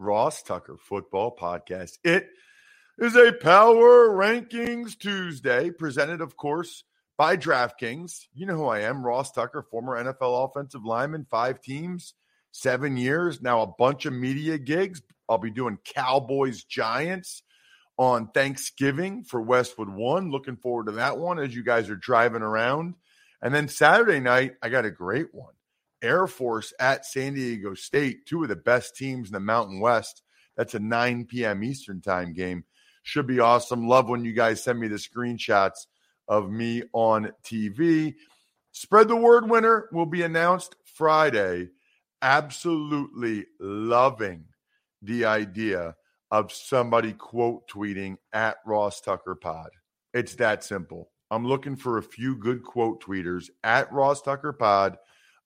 Ross Tucker football podcast. It is a Power Rankings Tuesday, presented, of course, by DraftKings. You know who I am, Ross Tucker, former NFL offensive lineman, five teams, seven years, now a bunch of media gigs. I'll be doing Cowboys Giants on Thanksgiving for Westwood One. Looking forward to that one as you guys are driving around. And then Saturday night, I got a great one. Air Force at San Diego State, two of the best teams in the Mountain West. That's a 9 p.m. Eastern time game. Should be awesome. Love when you guys send me the screenshots of me on TV. Spread the word winner will be announced Friday. Absolutely loving the idea of somebody quote tweeting at Ross Tucker Pod. It's that simple. I'm looking for a few good quote tweeters at Ross Tucker Pod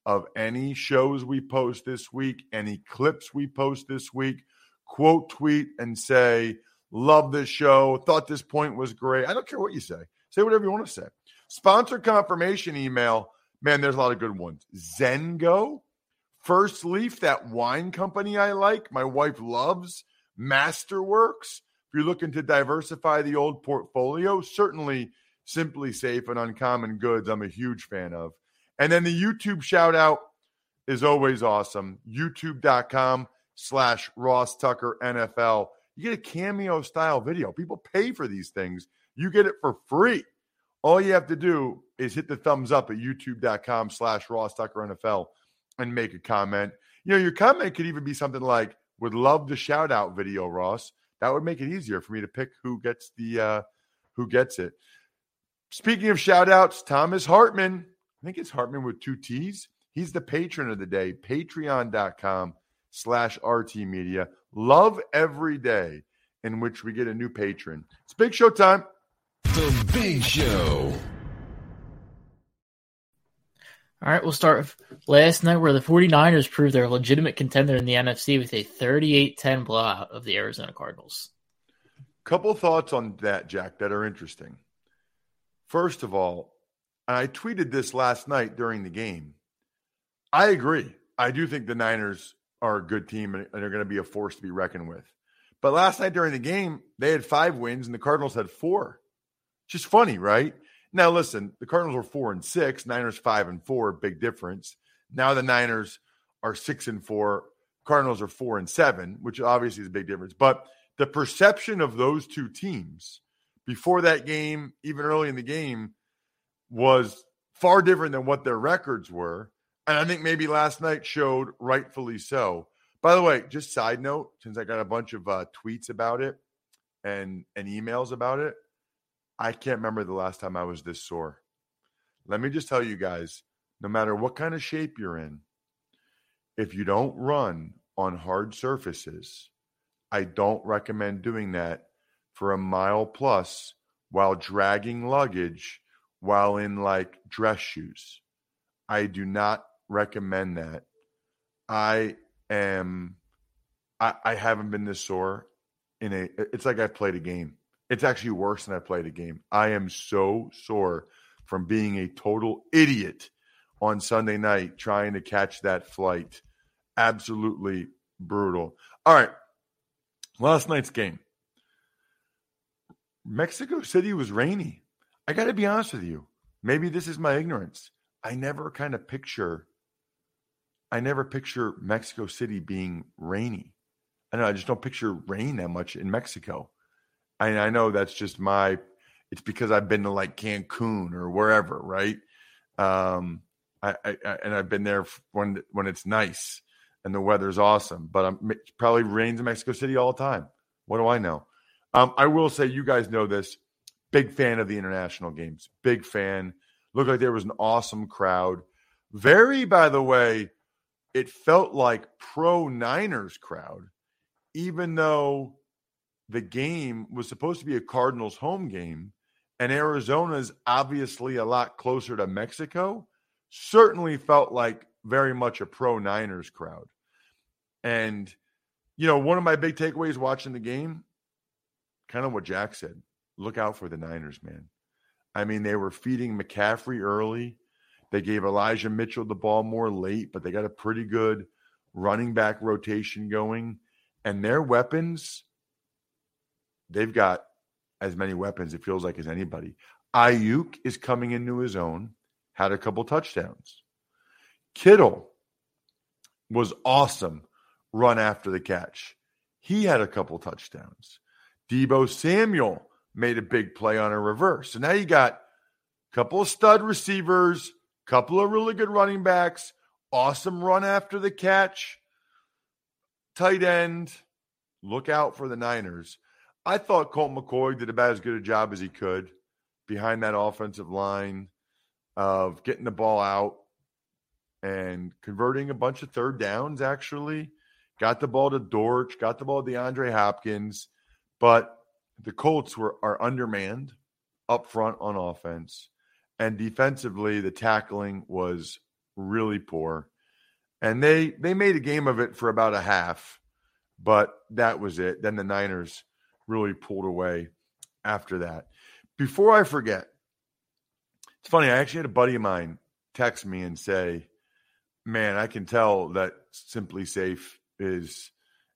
of any shows we post this week, any clips we post this week. Quote tweet and say, Love this show. Thought this point was great. I don't care what you say. Say whatever you want to say. Sponsor confirmation email. Man, there's a lot of good ones. Zengo, First Leaf, that wine company I like, my wife loves. Masterworks. If you're looking to diversify the old portfolio, certainly SimpliSafe and Uncommon Goods, I'm a huge fan of. And then the YouTube shout out is always awesome. YouTube.com slash Ross Tucker NFL. You get a cameo style video. People pay for these things. You get it for free. All you have to do is hit the thumbs up at youtube.com slash Ross Tucker NFL and make a comment. You know, your comment could even be something like, would love the shout out video, Ross. That would make it easier for me to pick who gets the uh who gets it. Speaking of shout outs, Thomas Hartman. I think it's Hartman with two T's. He's the patron of the day. Patreon.com slash RT Media. Love every day in which we get a new patron. It's big show time. The Big Show. All right, we'll start last night where the 49ers proved they're a legitimate contender in the NFC with a 38 10 blowout of the Arizona Cardinals. Couple thoughts on that, Jack, that are interesting. First of all, and I tweeted this last night during the game. I agree. I do think the Niners are a good team and they're going to be a force to be reckoned with. But last night during the game, they had five wins and the Cardinals had four. Just funny, right? Now, listen, the Cardinals were four and six, Niners five and four, big difference. Now the Niners are six and four, Cardinals are four and seven, which obviously is a big difference. But the perception of those two teams before that game, even early in the game, was far different than what their records were. And I think maybe last night showed rightfully so. By the way, just side note, since I got a bunch of uh, tweets about it and and emails about it, I can't remember the last time I was this sore. Let me just tell you guys, no matter what kind of shape you're in, if you don't run on hard surfaces, I don't recommend doing that for a mile plus while dragging luggage while in like dress shoes. I do not recommend that. I am I, I haven't been this sore in a it's like I played a game. It's actually worse than I played a game. I am so sore from being a total idiot on Sunday night trying to catch that flight. Absolutely brutal. All right. Last night's game. Mexico City was rainy. I got to be honest with you. Maybe this is my ignorance. I never kind of picture I never picture Mexico City being rainy. I know I just don't picture rain that much in Mexico. I, I know that's just my. It's because I've been to like Cancun or wherever, right? Um, I, I, I and I've been there when when it's nice and the weather's awesome. But I'm probably rains in Mexico City all the time. What do I know? Um, I will say, you guys know this. Big fan of the international games. Big fan. Looked like there was an awesome crowd. Very, by the way, it felt like pro Niners crowd, even though the game was supposed to be a Cardinals home game, and Arizona's obviously a lot closer to Mexico. Certainly felt like very much a pro Niners crowd. And, you know, one of my big takeaways watching the game, kind of what Jack said look out for the Niners, man. I mean, they were feeding McCaffrey early. They gave Elijah Mitchell the ball more late, but they got a pretty good running back rotation going. And their weapons, they've got as many weapons, it feels like, as anybody. Aiyuk is coming into his own, had a couple touchdowns. Kittle was awesome run after the catch. He had a couple touchdowns. Deebo Samuel made a big play on a reverse. So now you got a couple of stud receivers, couple of really good running backs, awesome run after the catch, tight end. Look out for the Niners. I thought Colt McCoy did about as good a job as he could behind that offensive line of getting the ball out and converting a bunch of third downs, actually. Got the ball to Dortch, got the ball to DeAndre Hopkins, but the Colts were are undermanned up front on offense. And defensively, the tackling was really poor. And they they made a game of it for about a half, but that was it. Then the Niners really pulled away after that. Before I forget, it's funny, I actually had a buddy of mine text me and say, Man, I can tell that SimpliSafe is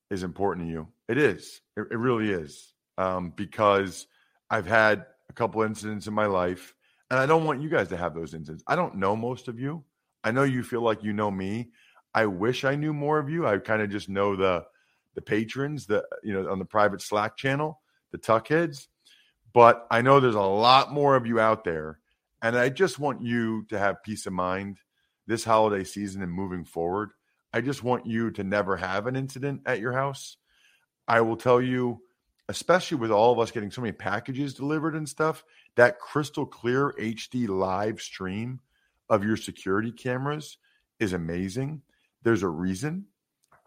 is important to you. It is. It, it really is. Um, because I've had a couple incidents in my life, and I don't want you guys to have those incidents. I don't know most of you. I know you feel like you know me. I wish I knew more of you. I kind of just know the the patrons, the you know, on the private Slack channel, the tuckheads. But I know there's a lot more of you out there, and I just want you to have peace of mind this holiday season and moving forward. I just want you to never have an incident at your house. I will tell you, especially with all of us getting so many packages delivered and stuff, that crystal clear HD live stream of your security cameras is amazing. There's a reason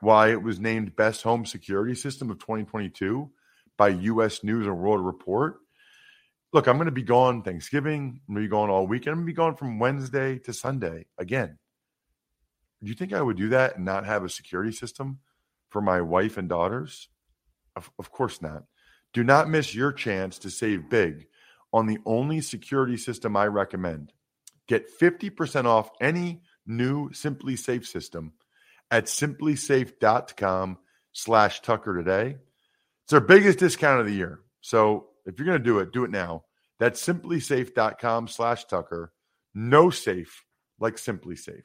why it was named Best Home Security System of 2022 by US News and World Report. Look, I'm going to be gone Thanksgiving. I'm going to be gone all weekend. I'm going to be gone from Wednesday to Sunday again. Do you think I would do that and not have a security system for my wife and daughters? Of, of course not. Do not miss your chance to save big on the only security system I recommend. Get 50% off any new SimpliSafe system at simplisafe.com slash Tucker today. It's our biggest discount of the year. So if you're going to do it, do it now. That's simplisafe.com slash Tucker. No safe like SimpliSafe.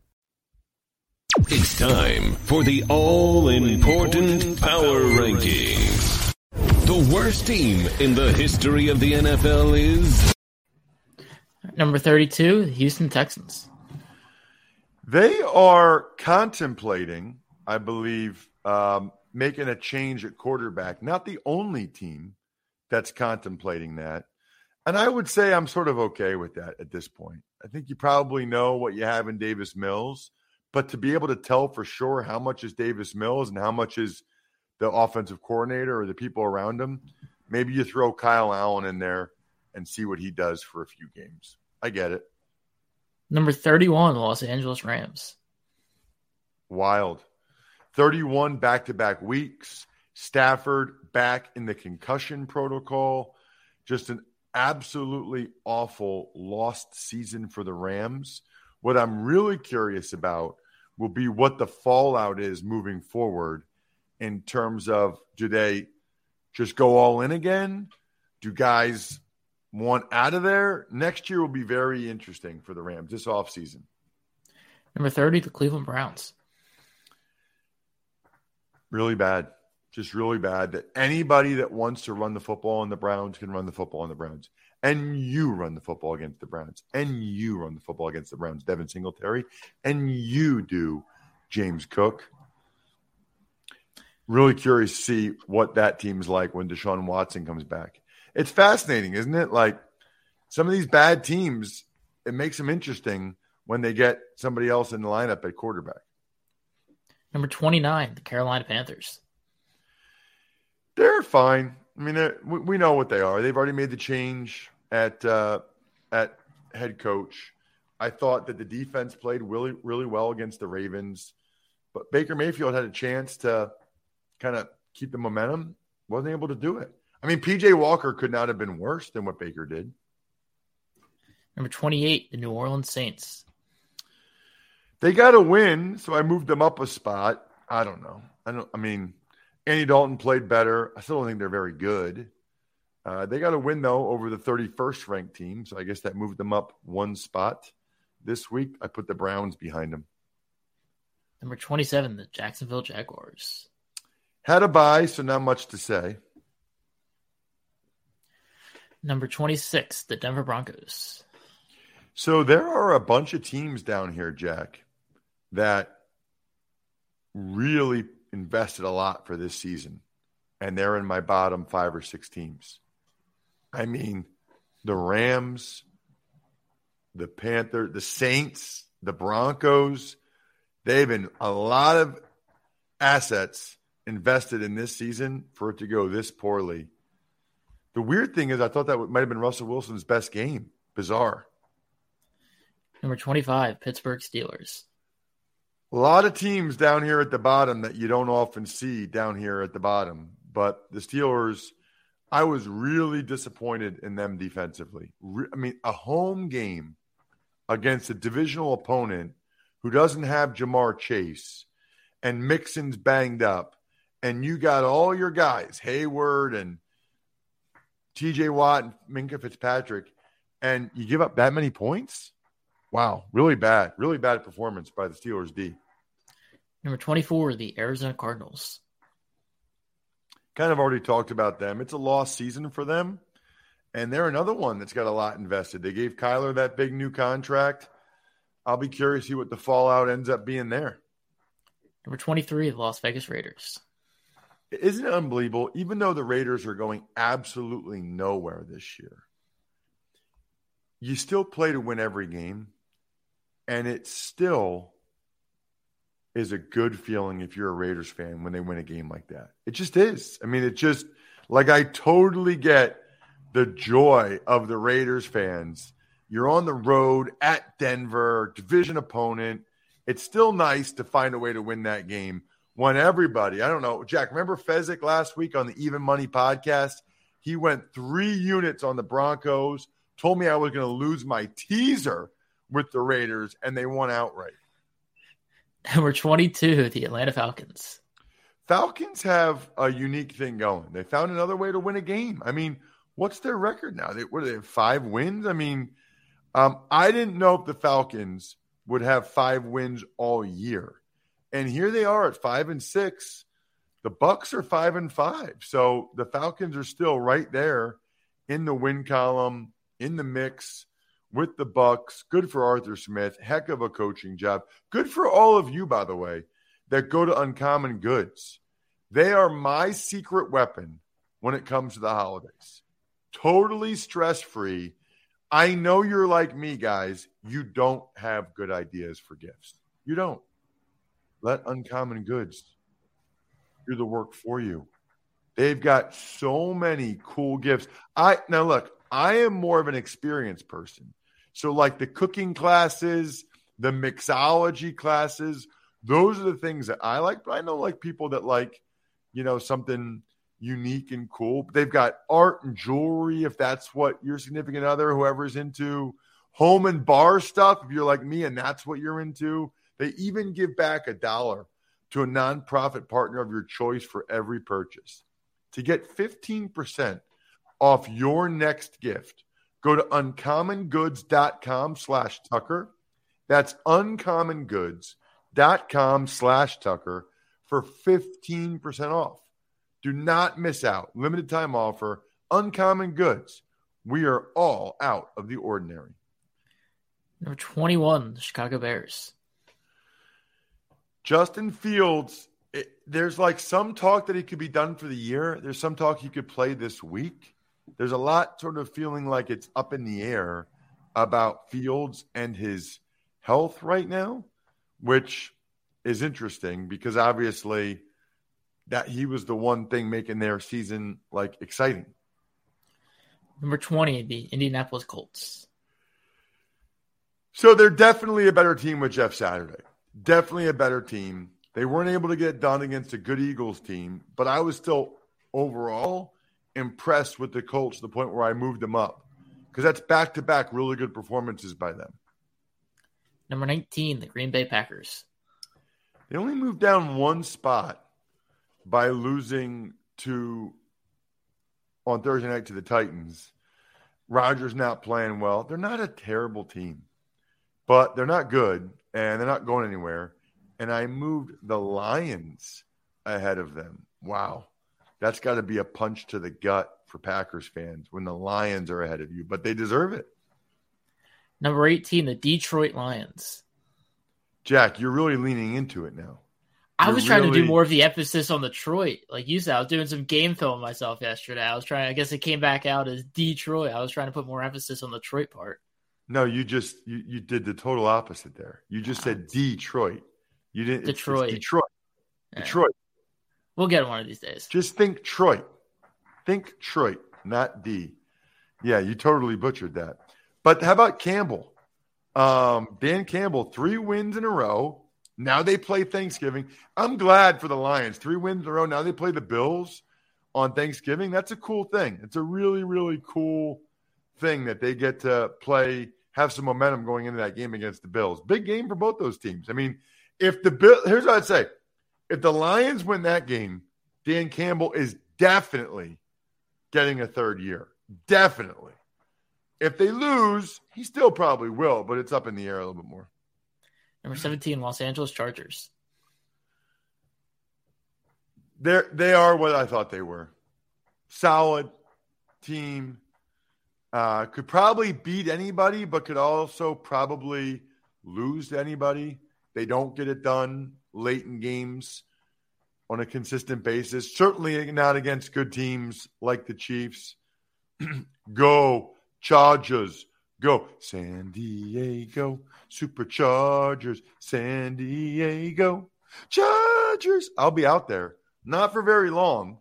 It's time for the all important power rankings. The worst team in the history of the NFL is. Number 32, the Houston Texans. They are contemplating, I believe, um, making a change at quarterback. Not the only team that's contemplating that. And I would say I'm sort of okay with that at this point. I think you probably know what you have in Davis Mills, but to be able to tell for sure how much is Davis Mills and how much is the offensive coordinator or the people around him, maybe you throw Kyle Allen in there and see what he does for a few games. I get it. Number 31, Los Angeles Rams. Wild. 31 back to back weeks. Stafford back in the concussion protocol. Just an absolutely awful lost season for the Rams. What I'm really curious about will be what the fallout is moving forward in terms of do they just go all in again? Do guys want out of there? Next year will be very interesting for the Rams this offseason. Number 30, the Cleveland Browns. Really bad. Just really bad that anybody that wants to run the football on the Browns can run the football on the Browns. And you run the football against the Browns. And you run the football against the Browns, Devin Singletary. And you do, James Cook. Really curious to see what that team's like when Deshaun Watson comes back. It's fascinating, isn't it? Like some of these bad teams, it makes them interesting when they get somebody else in the lineup at quarterback. Number 29, the Carolina Panthers. They're fine. I mean, we, we know what they are. They've already made the change at uh, at head coach. I thought that the defense played really really well against the Ravens, but Baker Mayfield had a chance to kind of keep the momentum. wasn't able to do it. I mean, PJ Walker could not have been worse than what Baker did. Number 28, the New Orleans Saints. They got a win, so I moved them up a spot. I don't know. I don't. I mean, Andy Dalton played better. I still don't think they're very good. Uh, they got a win though over the 31st ranked team, so I guess that moved them up one spot. This week, I put the Browns behind them. Number 27, the Jacksonville Jaguars. Had a bye, so not much to say. Number 26, the Denver Broncos. So there are a bunch of teams down here, Jack, that really invested a lot for this season, and they're in my bottom five or six teams. I mean, the Rams, the Panther, the Saints, the Broncos, they've been a lot of assets invested in this season for it to go this poorly. The weird thing is, I thought that might have been Russell Wilson's best game. Bizarre. Number 25, Pittsburgh Steelers. A lot of teams down here at the bottom that you don't often see down here at the bottom. But the Steelers, I was really disappointed in them defensively. I mean, a home game against a divisional opponent who doesn't have Ja'Marr Chase and Mixon's banged up, and you got all your guys, Hayward and TJ Watt and Minkah Fitzpatrick, and you give up that many points? Wow, really bad, really bad performance by the Steelers D. Number 24, the Arizona Cardinals. Kind of already talked about them. It's a lost season for them. And they're another one that's got a lot invested. They gave Kyler that big new contract. I'll be curious to see what the fallout ends up being there. Number 23, the Las Vegas Raiders. Isn't it unbelievable? Even though the Raiders are going absolutely nowhere this year, you still play to win every game. And it still is a good feeling if you're a Raiders fan when they win a game like that. It just is. I mean, it just like I totally get the joy of the Raiders fans. You're on the road at Denver, division opponent. It's still nice to find a way to win that game when everybody, I don't know, Jack, remember Fezzik last week on the Even Money podcast? He went three units on the Broncos, told me I was going to lose my teaser with the Raiders, and they won outright. Number 22, the Atlanta Falcons. Falcons have a unique thing going. They found another way to win a game. I mean, what's their record now? They, what are they, five wins? I mean, um, I didn't know if the Falcons would have five wins all year. And here they are at five and six. The Bucks are five and five. So the Falcons are still right there in the win column, in the mix with the Bucks. Good for Arthur Smith. Heck of a coaching job. Good for all of you, by the way, that go to Uncommon Goods. They are my secret weapon when it comes to the holidays. totally stress free. I know you're like me, guys. You don't have good ideas for gifts. You don't. Let Uncommon Goods do the work for you. They've got so many cool gifts. I now look, I am more of an experienced person. So like the cooking classes, the mixology classes, those are the things that I like. But I know like people that like, you know, something unique and cool. They've got art and jewelry if that's what your significant other, whoever's into home and bar stuff, if you're like me and that's what you're into. They even give back a dollar to a nonprofit partner of your choice for every purchase. To get 15% off your next gift, go to uncommongoods.com slash Tucker. That's uncommongoods.com slash Tucker for 15% off. Do not miss out. Limited time offer, uncommon goods. We are all out of the ordinary. Number 21, the Chicago Bears. Justin Fields, it, there's like some talk that he could be done for the year. There's some talk he could play this week. There's a lot sort of feeling like it's up in the air about Fields and his health right now, which is interesting because obviously that he was the one thing making their season like exciting. Number 20, the Indianapolis Colts. So they're definitely a better team with Jeff Saturday. Definitely a better team. They weren't able to get done against a good Eagles team, but I was still overall impressed with the Colts to the point where I moved them up because that's back to back really good performances by them. Number 19, the Green Bay Packers. They only moved down one spot by losing to on Thursday night to the Titans. Rodgers not playing well. They're not a terrible team, but they're not good and they're not going anywhere. And I moved the Lions ahead of them. Wow. That's got to be a punch to the gut for Packers fans when the Lions are ahead of you, but they deserve it. Number 18, the Detroit Lions. Jack, you're really leaning into it now. I was trying really... to do more of the emphasis on Detroit. Like you said, I was doing some game film myself yesterday. I was trying, I guess it came back out as Detroit. I was trying to put more emphasis on the Detroit part. No, you just you, you did the total opposite there. You just said ah. Detroit. You didn't Detroit. It's, it's Detroit. Yeah. Detroit. We'll get one of these days. Just think Troy. Think Troy, not D. Yeah, you totally butchered that. But how about Campbell? Um, Dan Campbell, three wins in a row. Now they play Thanksgiving. I'm glad for the Lions. Three wins in a row. Now they play the Bills on Thanksgiving. That's a cool thing. It's a really, really cool thing that they get to play, have some momentum going into that game against the Bills. Big game for both those teams. I mean, if the Bill, here's what I'd say: if the Lions win that game, Dan Campbell is definitely getting a third year. Definitely. If they lose, he still probably will, but it's up in the air a little bit more. Number 17, Los Angeles Chargers. They're, they are what I thought they were. Solid team. Uh, could probably beat anybody, but could also probably lose to anybody. They don't get it done late in games on a consistent basis. Certainly not against good teams like the Chiefs. Go Chargers. Go San Diego Superchargers. San Diego Chargers. I'll be out there. Not for very long.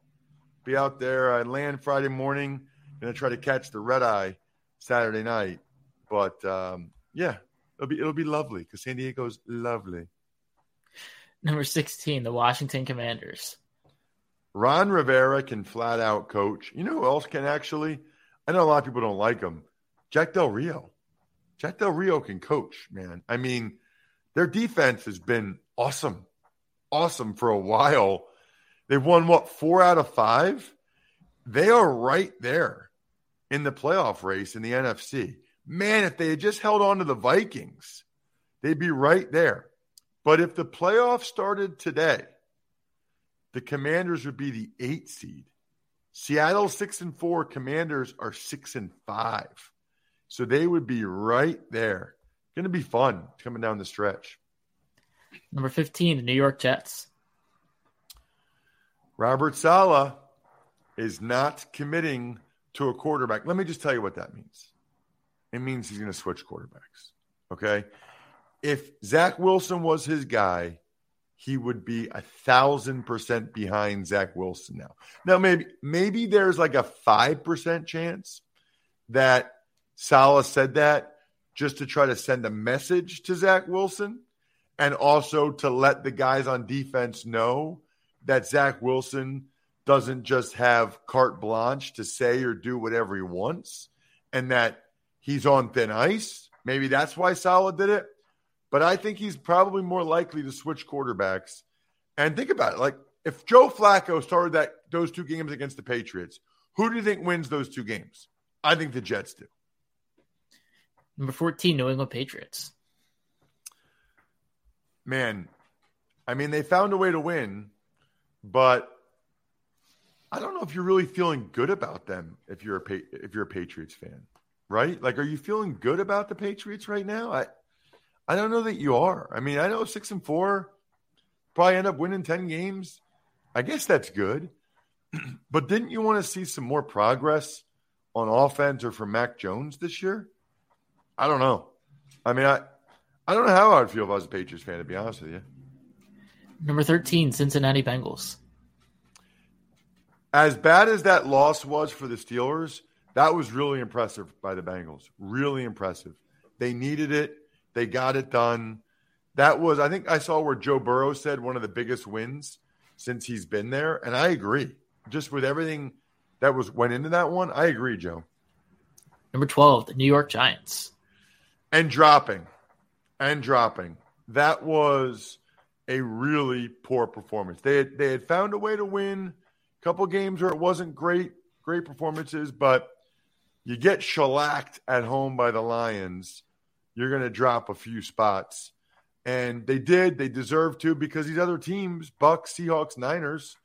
Be out there. I land Friday morning. Gonna try to catch the red eye Saturday night. But um, yeah, it'll be it'll be lovely because San Diego's lovely. Number sixteen, the Washington Commanders. Ron Rivera can flat out coach. You know who else can actually? I know a lot of people don't like him. Jack Del Rio. Jack Del Rio can coach, man. I mean, their defense has been awesome, awesome for a while. They've won what four out of five. They are right there in the playoff race in the NFC. Man, if they had just held on to the Vikings, they'd be right there. But if the playoffs started today, the Commanders would be the eight seed. Seattle six and four, Commanders are six and five. So they would be right there. Going to be fun coming down the stretch. Number 15, the New York Jets. Robert Saleh is not committing to a quarterback, let me just tell you what that means. It means he's going to switch quarterbacks. Okay. If Zach Wilson was his guy, he would be a thousand percent behind Zach Wilson now. Now, maybe maybe there's like a five percent chance that Saleh said that just to try to send a message to Zach Wilson and also to let the guys on defense know that Zach Wilson doesn't just have carte blanche to say or do whatever he wants and that he's on thin ice. Maybe that's why Saleh did it. But I think he's probably more likely to switch quarterbacks. And think about it. Like if Joe Flacco started that those two games against the Patriots, who do you think wins those two games? I think the Jets do. Number 14, New England Patriots. Man, I mean, they found a way to win, but I don't know if you're really feeling good about them if you're a if you're a Patriots fan, right? Like, are you feeling good about the Patriots right now? I I don't know that you are. I mean, I know six and four probably end up winning ten games. I guess that's good, but didn't you want to see some more progress on offense or from Mac Jones this year? I don't know. I mean, I I don't know how I'd feel if I was a Patriots fan, to be honest with you. Number 13, Cincinnati Bengals. As bad as that loss was for the Steelers, that was really impressive by the Bengals. Really impressive. They needed it. They got it done. That was, I think I saw where Joe Burrow said one of the biggest wins since he's been there. And I agree. Just with everything that was went into that one, I agree, Joe. Number 12, the New York Giants. And dropping. And dropping. That was a really poor performance. They had, they had found a way to win a couple games where it wasn't great, great performances, but you get shellacked at home by the Lions, you're going to drop a few spots. And they did. They deserve to because these other teams, Bucks, Seahawks, Niners,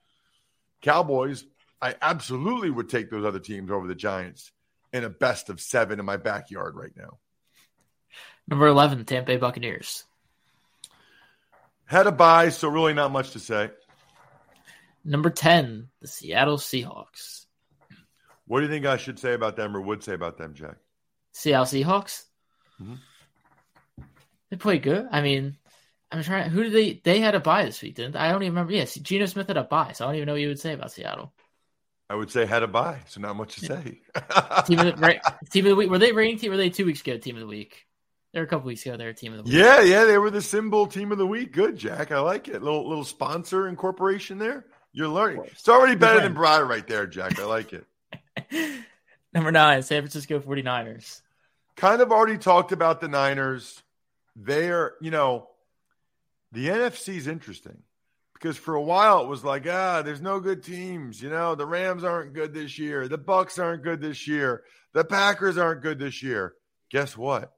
Cowboys, I absolutely would take those other teams over the Giants in a best of seven in my backyard right now. Number 11, Tampa Bay Buccaneers. Had a bye, so really not much to say. Number 10, the Seattle Seahawks. What do you think I should say about them or would say about them, Jack? Seattle Seahawks? Mm-hmm. They played good. I mean, I'm trying. Who did they? They had a buy this week, didn't? I don't even remember. Yes, Geno Smith had a buy, so I don't even know what you would say about Seattle. I would say had a buy, so not much to say. team, of the, right, team of the week. Were they ranked? Team? Were they two weeks ago? Team of the week. They were a couple weeks ago. They were team of the week. Yeah, yeah, they were the symbol team of the week. Good, Jack. I like it. Little little sponsor incorporation there. You're learning. It's already better than Briar right there, Jack. I like it. Number nine, San Francisco 49ers. Kind of already talked about the Niners. They are, you know, the NFC is interesting because for a while it was like, ah, there's no good teams. You know, the Rams aren't good this year. The Bucks aren't good this year. The Packers aren't good this year. Guess what?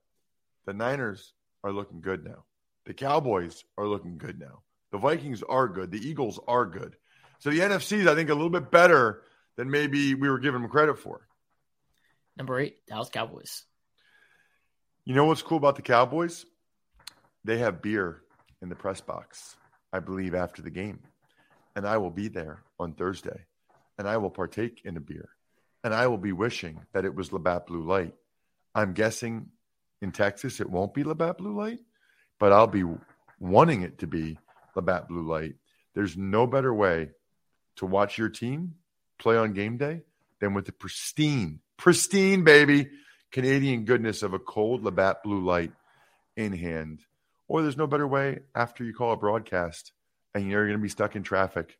The Niners are looking good now. The Cowboys are looking good now. The Vikings are good. The Eagles are good. So the NFC is, I think, a little bit better than maybe we were giving them credit for. Number eight, Dallas Cowboys. You know what's cool about the Cowboys? They have beer in the press box, I believe, after the game. And I will be there on Thursday and I will partake in a beer. And I will be wishing that it was Labatt Blue Light. I'm guessing in Texas it won't be Labatt Blue Light, but I'll be wanting it to be Labatt Blue Light. There's no better way to watch your team play on game day than with the pristine, pristine baby Canadian goodness of a cold Labatt blue light in hand. Or there's no better way after you call a broadcast and you're going to be stuck in traffic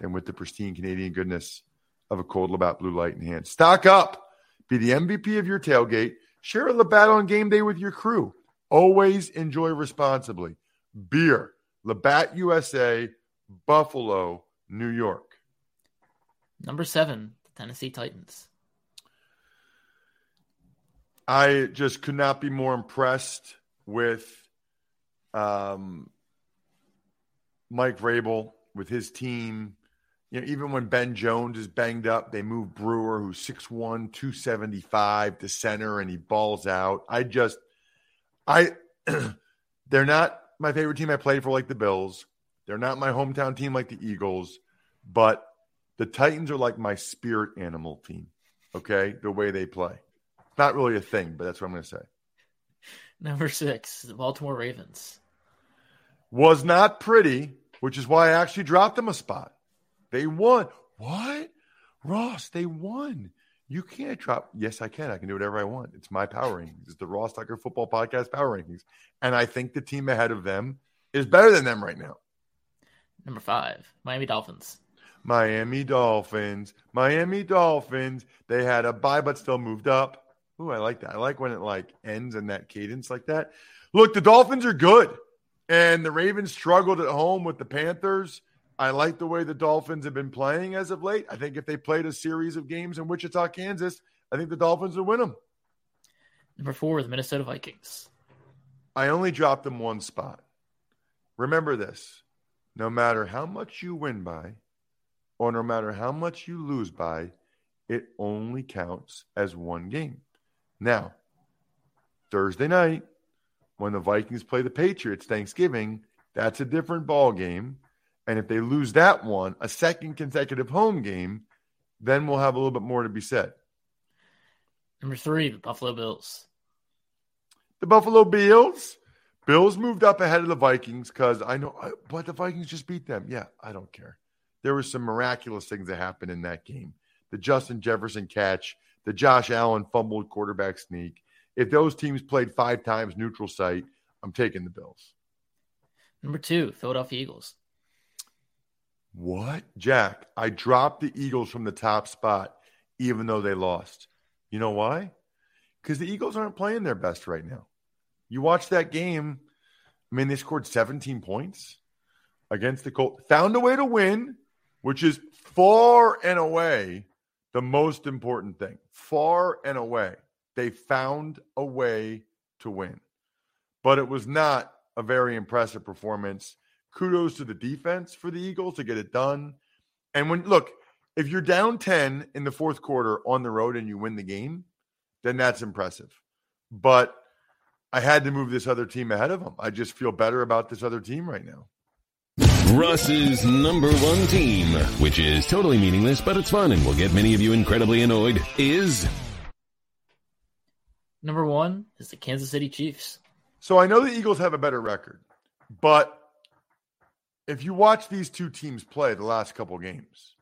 than with the pristine Canadian goodness of a cold Labatt blue light in hand. Stock up, be the MVP of your tailgate, share a Labatt on game day with your crew. Always enjoy responsibly. Beer, Labatt USA, Buffalo, New York. Number seven, the Tennessee Titans. I just could not be more impressed with um, Mike Vrabel, with his team. You know, even when Ben Jones is banged up, they move Brewer, who's 6'1, 275 to center, and he balls out. I just, I, they're not my favorite team I played for like the Bills. They're not my hometown team like the Eagles, but the Titans are like my spirit animal team. Okay, the way they play. Not really a thing, but that's what I'm going to say. Number six, the Baltimore Ravens. Was not pretty, which is why I actually dropped them a spot. They won. What? Ross, they won. You can't drop. Yes, I can. I can do whatever I want. It's my power rankings. It's the Ross Tucker Football Podcast power rankings. And I think the team ahead of them is better than them right now. Number five, Miami Dolphins. Miami Dolphins. Miami Dolphins. They had a bye, but still moved up. Ooh, I like that. I like when it like ends in that cadence like that. Look, the Dolphins are good, and the Ravens struggled at home with the Panthers. I like the way the Dolphins have been playing as of late. I think if they played a series of games in Wichita, Kansas, I think the Dolphins would win them. Number four, the Minnesota Vikings. I only dropped them one spot. Remember this no matter how much you win by, or no matter how much you lose by, it only counts as one game. Now, Thursday night, when the Vikings play the Patriots Thanksgiving, that's a different ball game. And if they lose that one, a second consecutive home game, then we'll have a little bit more to be said. Number three, the Buffalo Bills. The Buffalo Bills. Bills moved up ahead of the Vikings because I know, but the Vikings just beat them. Yeah, I don't care. There were some miraculous things that happened in that game. The Justin Jefferson catch, the Josh Allen fumbled quarterback sneak. If those teams played five times neutral site, I'm taking the Bills. Number two, Philadelphia Eagles. What? Jack, I dropped the Eagles from the top spot, even though they lost. You know why? Because the Eagles aren't playing their best right now. You watch that game. I mean, they scored 17 points against the Colts, found a way to win, which is far and away the most important thing. Far and away, they found a way to win. But it was not a very impressive performance. Kudos to the defense for the Eagles to get it done. And when look, if you're down 10 in the fourth quarter on the road and you win the game, then that's impressive. But I had to move this other team ahead of them. I just feel better about this other team right now. Ross's number one team, which is totally meaningless, but it's fun and will get many of you incredibly annoyed, is. Number one is the Kansas City Chiefs. So I know the Eagles have a better record, but if you watch these two teams play the last couple games,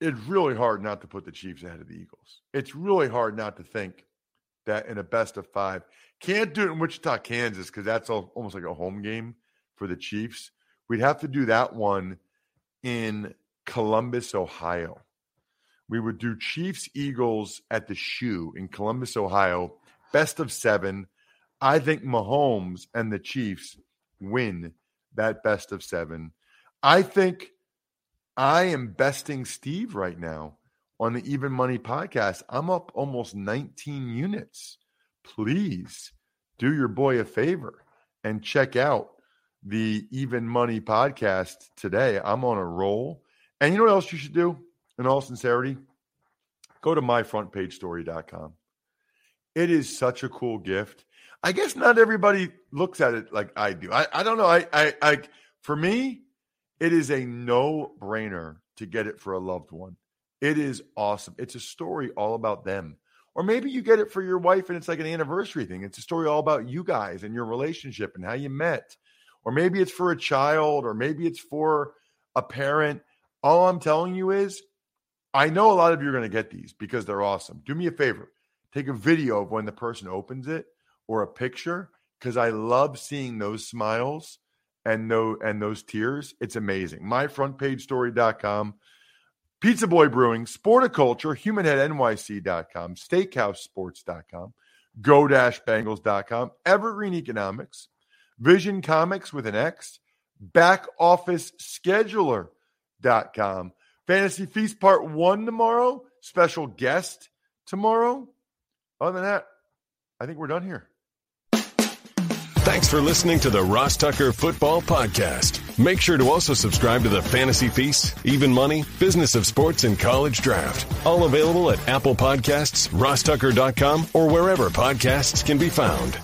it's really hard not to put the Chiefs ahead of the Eagles. It's really hard not to think that in a best of five. Can't do it in Wichita, Kansas, because that's almost like a home game for the Chiefs. We'd have to do that one in Columbus, Ohio. We would do Chiefs Eagles at the shoe in Columbus, Ohio, best of seven. I think Mahomes and the Chiefs win that best of seven. I think I am besting Steve right now on the Even Money podcast. I'm up almost 19 units. Please do your boy a favor and check out the Even Money podcast today. I'm on a roll. And you know what else you should do? In all sincerity, go to myfrontpagestory.com. It is such a cool gift. I guess not everybody looks at it like I do. I, I don't know. I, I, I, for me, it is a no brainer to get it for a loved one. It is awesome. It's a story all about them. Or maybe you get it for your wife and it's like an anniversary thing. It's a story all about you guys and your relationship and how you met. Or maybe it's for a child, or maybe it's for a parent. All I'm telling you is, I know a lot of you are going to get these because they're awesome. Do me a favor take a video of when the person opens it or a picture because I love seeing those smiles and no and those tears. It's amazing. Myfrontpagestory.com, Pizza Boy Brewing, Sporticulture, HumanHeadNYC.com, SteakhouseSports.com, Go-Bangles.com, Evergreen Economics, Vision Comics with an X, BackOfficeScheduler.com. Fantasy Feast Part 1 tomorrow, special guest tomorrow. Other than that, I think we're done here. Thanks for listening to the Ross Tucker Football Podcast. Make sure to also subscribe to the Fantasy Feast, Even Money, Business of Sports, and College Draft. All available at Apple Podcasts, rosstucker.com, or wherever podcasts can be found.